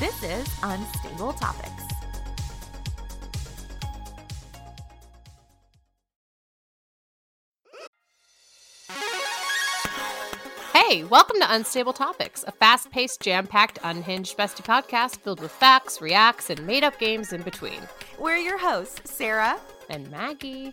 This is Unstable Topics. Hey, welcome to Unstable Topics, a fast paced, jam packed, unhinged bestie podcast filled with facts, reacts, and made up games in between. We're your hosts, Sarah and Maggie.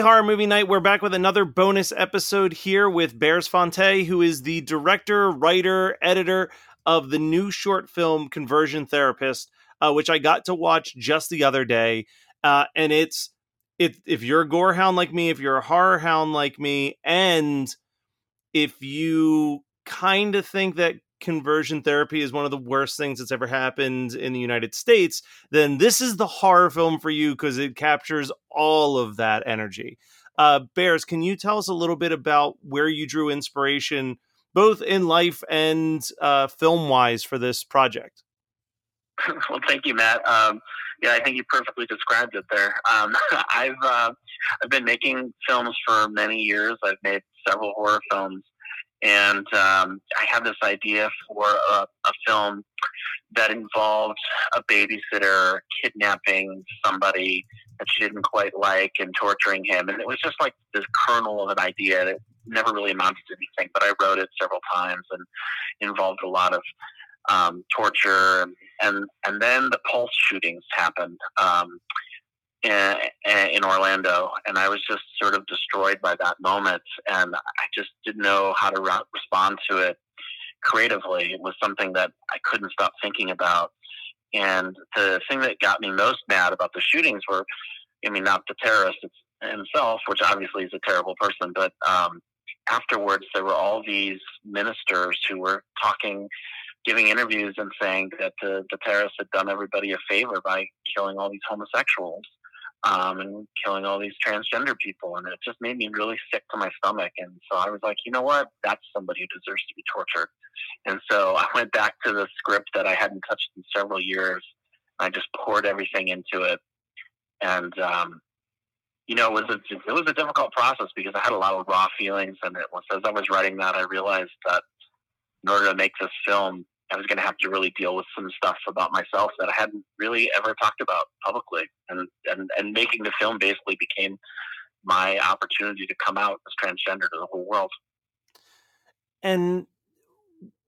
Horror Movie Night. We're back with another bonus episode here with Bears Fonte, who is the director, writer, editor of the new short film Conversion Therapist, uh, which I got to watch just the other day. Uh, and it's if if you're a gore hound like me, if you're a horror hound like me, and if you kind of think that conversion therapy is one of the worst things that's ever happened in the United States, then this is the horror film for you because it captures all of that energy. Uh, Bears, can you tell us a little bit about where you drew inspiration, both in life and uh, film wise, for this project? Well, thank you, Matt. Um, yeah, I think you perfectly described it there. Um, I've uh, I've been making films for many years. I've made several horror films, and um, I had this idea for a, a, film that involved a babysitter kidnapping somebody that she didn't quite like and torturing him. And it was just like this kernel of an idea that never really amounted to anything. But I wrote it several times and involved a lot of um, torture. And and then the Pulse shootings happened. Um, in, Orlando, and I was just sort of destroyed by that moment, and I just didn't know how to re- respond to it creatively. It was something that I couldn't stop thinking about, and the thing that got me most mad about the shootings were, I mean, not the terrorist himself, which obviously is a terrible person, but um, afterwards there were all these ministers who were talking giving interviews and saying that the, the terrorists had done everybody a favor by killing all these homosexuals um, and killing all these transgender people. And it just made me really sick to my stomach. And so I was like, you know what? That's somebody who deserves to be tortured. And so I went back to the script that I hadn't touched in several years. I just poured everything into it. And, um, you know, it was a, it was a difficult process because I had a lot of raw feelings. And it was, as I was writing that, I realized that in order to make this film, I was going to have to really deal with some stuff about myself that I hadn't really ever talked about publicly, and and and making the film basically became my opportunity to come out as transgender to the whole world. And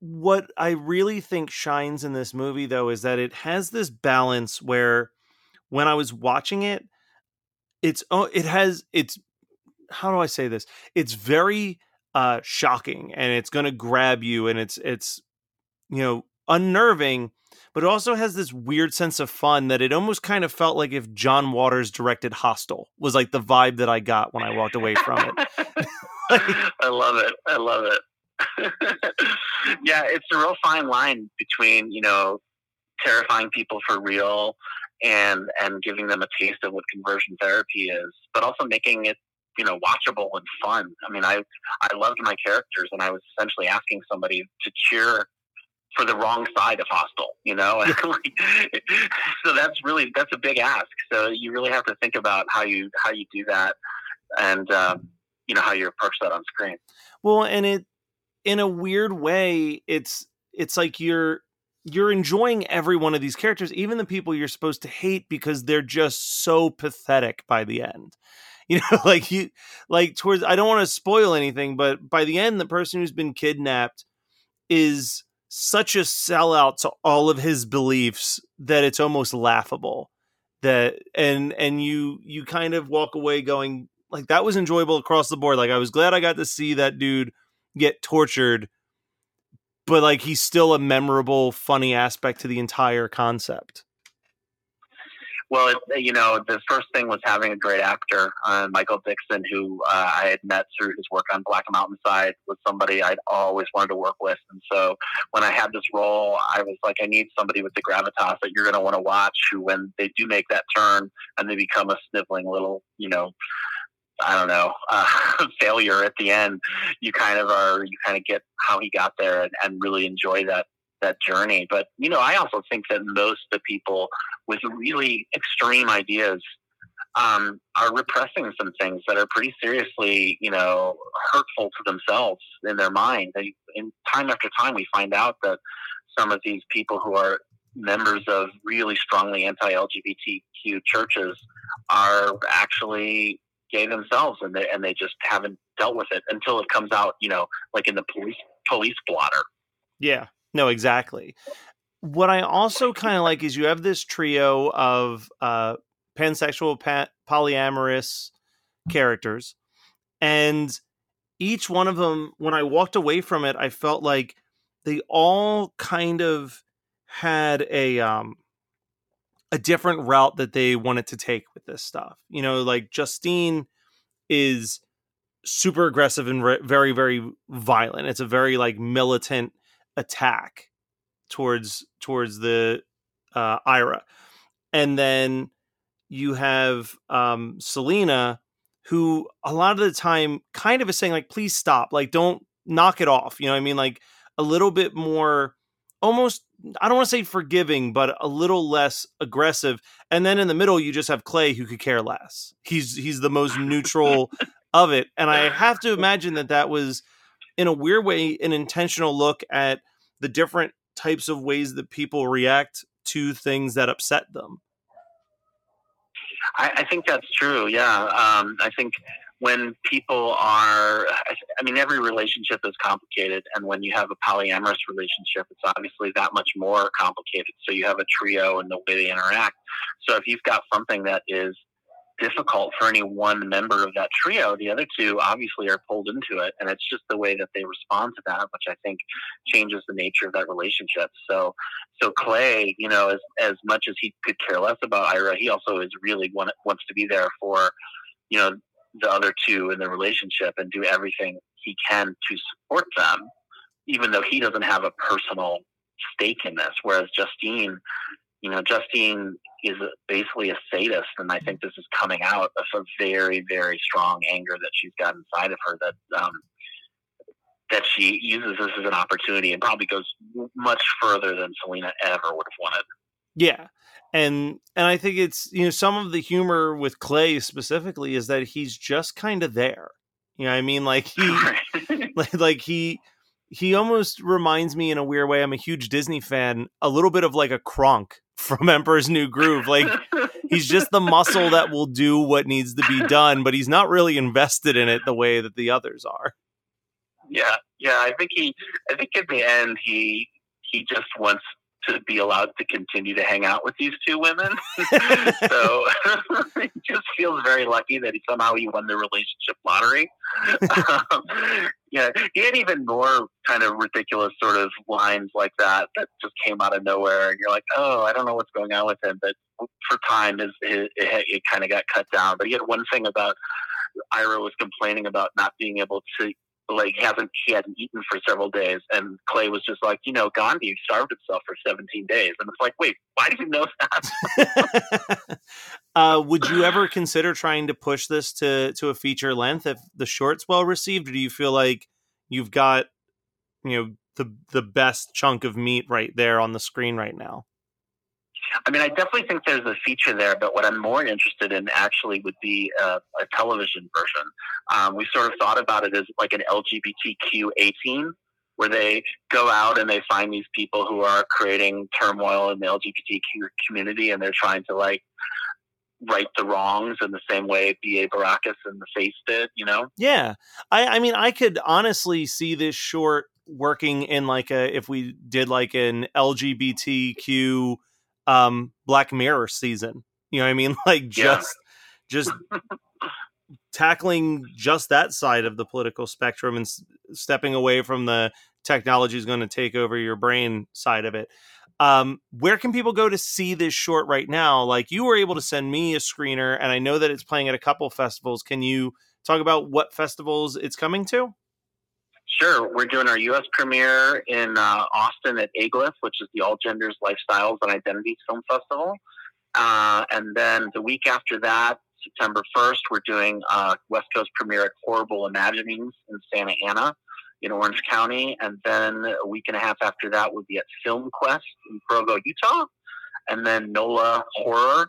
what I really think shines in this movie though is that it has this balance where when I was watching it, it's oh it has it's how do I say this? It's very uh shocking and it's going to grab you and it's it's you know unnerving but it also has this weird sense of fun that it almost kind of felt like if John Waters directed Hostel was like the vibe that I got when I walked away from it. I love it. I love it. yeah, it's a real fine line between, you know, terrifying people for real and and giving them a taste of what conversion therapy is, but also making it you know watchable and fun. I mean, I I loved my characters, and I was essentially asking somebody to cheer for the wrong side of Hostel, you know. so that's really that's a big ask. So you really have to think about how you how you do that, and um, you know how you approach that on screen. Well, and it in a weird way, it's it's like you're you're enjoying every one of these characters, even the people you're supposed to hate because they're just so pathetic by the end. You know, like you like towards I don't want to spoil anything, but by the end, the person who's been kidnapped is such a sellout to all of his beliefs that it's almost laughable that and and you you kind of walk away going like that was enjoyable across the board. Like i was glad i got to see that dude get tortured but like he's still a memorable funny aspect to the entire concept well, it, you know, the first thing was having a great actor, uh, Michael Dickson, who uh, I had met through his work on Black Mountainside, was somebody I'd always wanted to work with. And so when I had this role, I was like, I need somebody with the gravitas that you're going to want to watch, who, when they do make that turn and they become a sniveling little, you know, I don't know, uh, failure at the end, you kind of are, you kind of get how he got there and, and really enjoy that that journey. But you know, I also think that most of the people with really extreme ideas um, are repressing some things that are pretty seriously, you know, hurtful to themselves in their mind. They, in time after time, we find out that some of these people who are members of really strongly anti-LGBTQ churches are actually gay themselves, and they and they just haven't dealt with it until it comes out, you know, like in the police police blotter. Yeah, no, exactly. What I also kind of like is you have this trio of uh, pansexual, pa- polyamorous characters, and each one of them, when I walked away from it, I felt like they all kind of had a um a different route that they wanted to take with this stuff. You know, like Justine is super aggressive and re- very very violent. It's a very like militant attack towards towards the uh, Ira, and then you have um, Selena, who a lot of the time kind of is saying like, "Please stop! Like, don't knock it off." You know, what I mean, like a little bit more, almost. I don't want to say forgiving, but a little less aggressive. And then in the middle, you just have Clay, who could care less. He's he's the most neutral of it, and I have to imagine that that was in a weird way an intentional look at the different types of ways that people react to things that upset them. I, I think that's true. Yeah, um, I think when people are, I mean, every relationship is complicated, and when you have a polyamorous relationship, it's obviously that much more complicated. So you have a trio and the way they interact. So if you've got something that is difficult for any one member of that trio. The other two obviously are pulled into it, and it's just the way that they respond to that, which I think changes the nature of that relationship. So, so Clay, you know, as as much as he could care less about Ira, he also is really want, wants to be there for, you know, the other two in the relationship and do everything he can to support them, even though he doesn't have a personal stake in this. Whereas Justine, you know, Justine is basically a sadist, and I think this is coming out of a very, very strong anger that she's got inside of her that um, that she uses this as an opportunity and probably goes much further than Selena ever would have wanted. Yeah, and and I think it's you know some of the humor with Clay specifically is that he's just kind of there. You know, I mean, like he, like, like he he almost reminds me in a weird way. I'm a huge Disney fan, a little bit of like a Kronk from Emperor's New Groove. Like he's just the muscle that will do what needs to be done, but he's not really invested in it the way that the others are. yeah, yeah. I think he. I think in the end, he he just wants to be allowed to continue to hang out with these two women. so he just feels very lucky that he somehow he won the relationship lottery. um, yeah, he had even more kind of ridiculous sort of lines like that that just came out of nowhere, and you're like, oh, I don't know what's going on with him, but for time, his, it, it, it kind of got cut down. But he had one thing about Ira was complaining about not being able to like hasn't he hadn't eaten for several days and clay was just like you know gandhi starved himself for 17 days and it's like wait why do you know that uh, would you ever consider trying to push this to to a feature length if the short's well received or do you feel like you've got you know the the best chunk of meat right there on the screen right now I mean, I definitely think there's a feature there, but what I'm more interested in actually would be a, a television version. Um, we sort of thought about it as like an LGBTQ A-Team, where they go out and they find these people who are creating turmoil in the LGBTQ community, and they're trying to like right the wrongs in the same way B.A. Baracus and the Face did, you know? Yeah. I, I mean, I could honestly see this short working in like a, if we did like an LGBTQ um Black Mirror season. You know what I mean? Like just yeah. just tackling just that side of the political spectrum and s- stepping away from the technology is going to take over your brain side of it. Um, where can people go to see this short right now? Like you were able to send me a screener, and I know that it's playing at a couple festivals. Can you talk about what festivals it's coming to? Sure. We're doing our U.S. premiere in uh, Austin at aGLIFF, which is the All Genders, Lifestyles, and Identities Film Festival. Uh, and then the week after that, September 1st, we're doing uh, West Coast premiere at Horrible Imaginings in Santa Ana in Orange County. And then a week and a half after that would be at Film Quest in Provo, Utah. And then NOLA Horror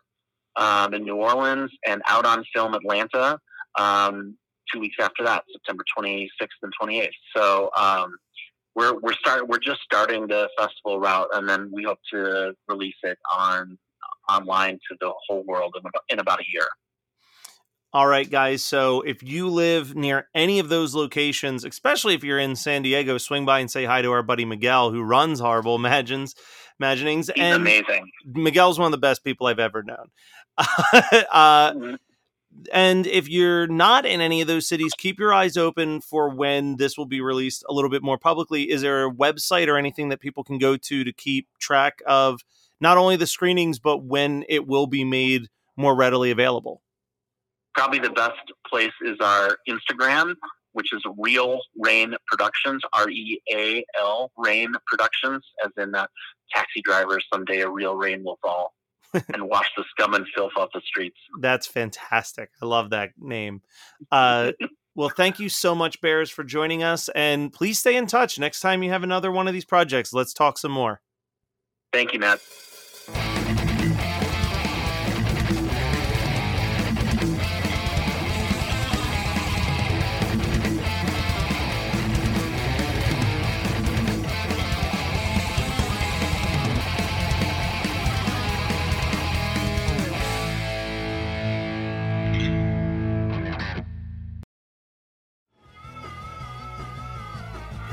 um, in New Orleans and Out on Film Atlanta. Um, two weeks after that, September 26th and 28th. So um, we're we're start we're just starting the festival route, and then we hope to release it on online to the whole world in about, in about a year. All right, guys. So if you live near any of those locations, especially if you're in San Diego, swing by and say hi to our buddy Miguel, who runs Horrible Imagines, Imaginings. He's and amazing. Miguel's one of the best people I've ever known. uh, mm-hmm and if you're not in any of those cities, keep your eyes open for when this will be released a little bit more publicly. Is there a website or anything that people can go to to keep track of not only the screenings, but when it will be made more readily available? Probably the best place is our Instagram, which is Real Rain Productions, R E A L Rain Productions, as in uh, taxi drivers. Someday a real rain will fall. and wash the scum and filth off the streets. That's fantastic. I love that name. Uh, well, thank you so much, Bears, for joining us. And please stay in touch. Next time you have another one of these projects, let's talk some more. Thank you, Matt.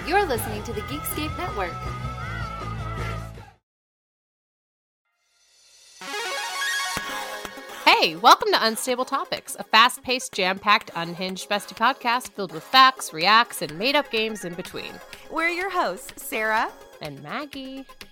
You're listening to the Geekscape Network. Hey, welcome to Unstable Topics, a fast paced, jam packed, unhinged bestie podcast filled with facts, reacts, and made up games in between. We're your hosts, Sarah and Maggie.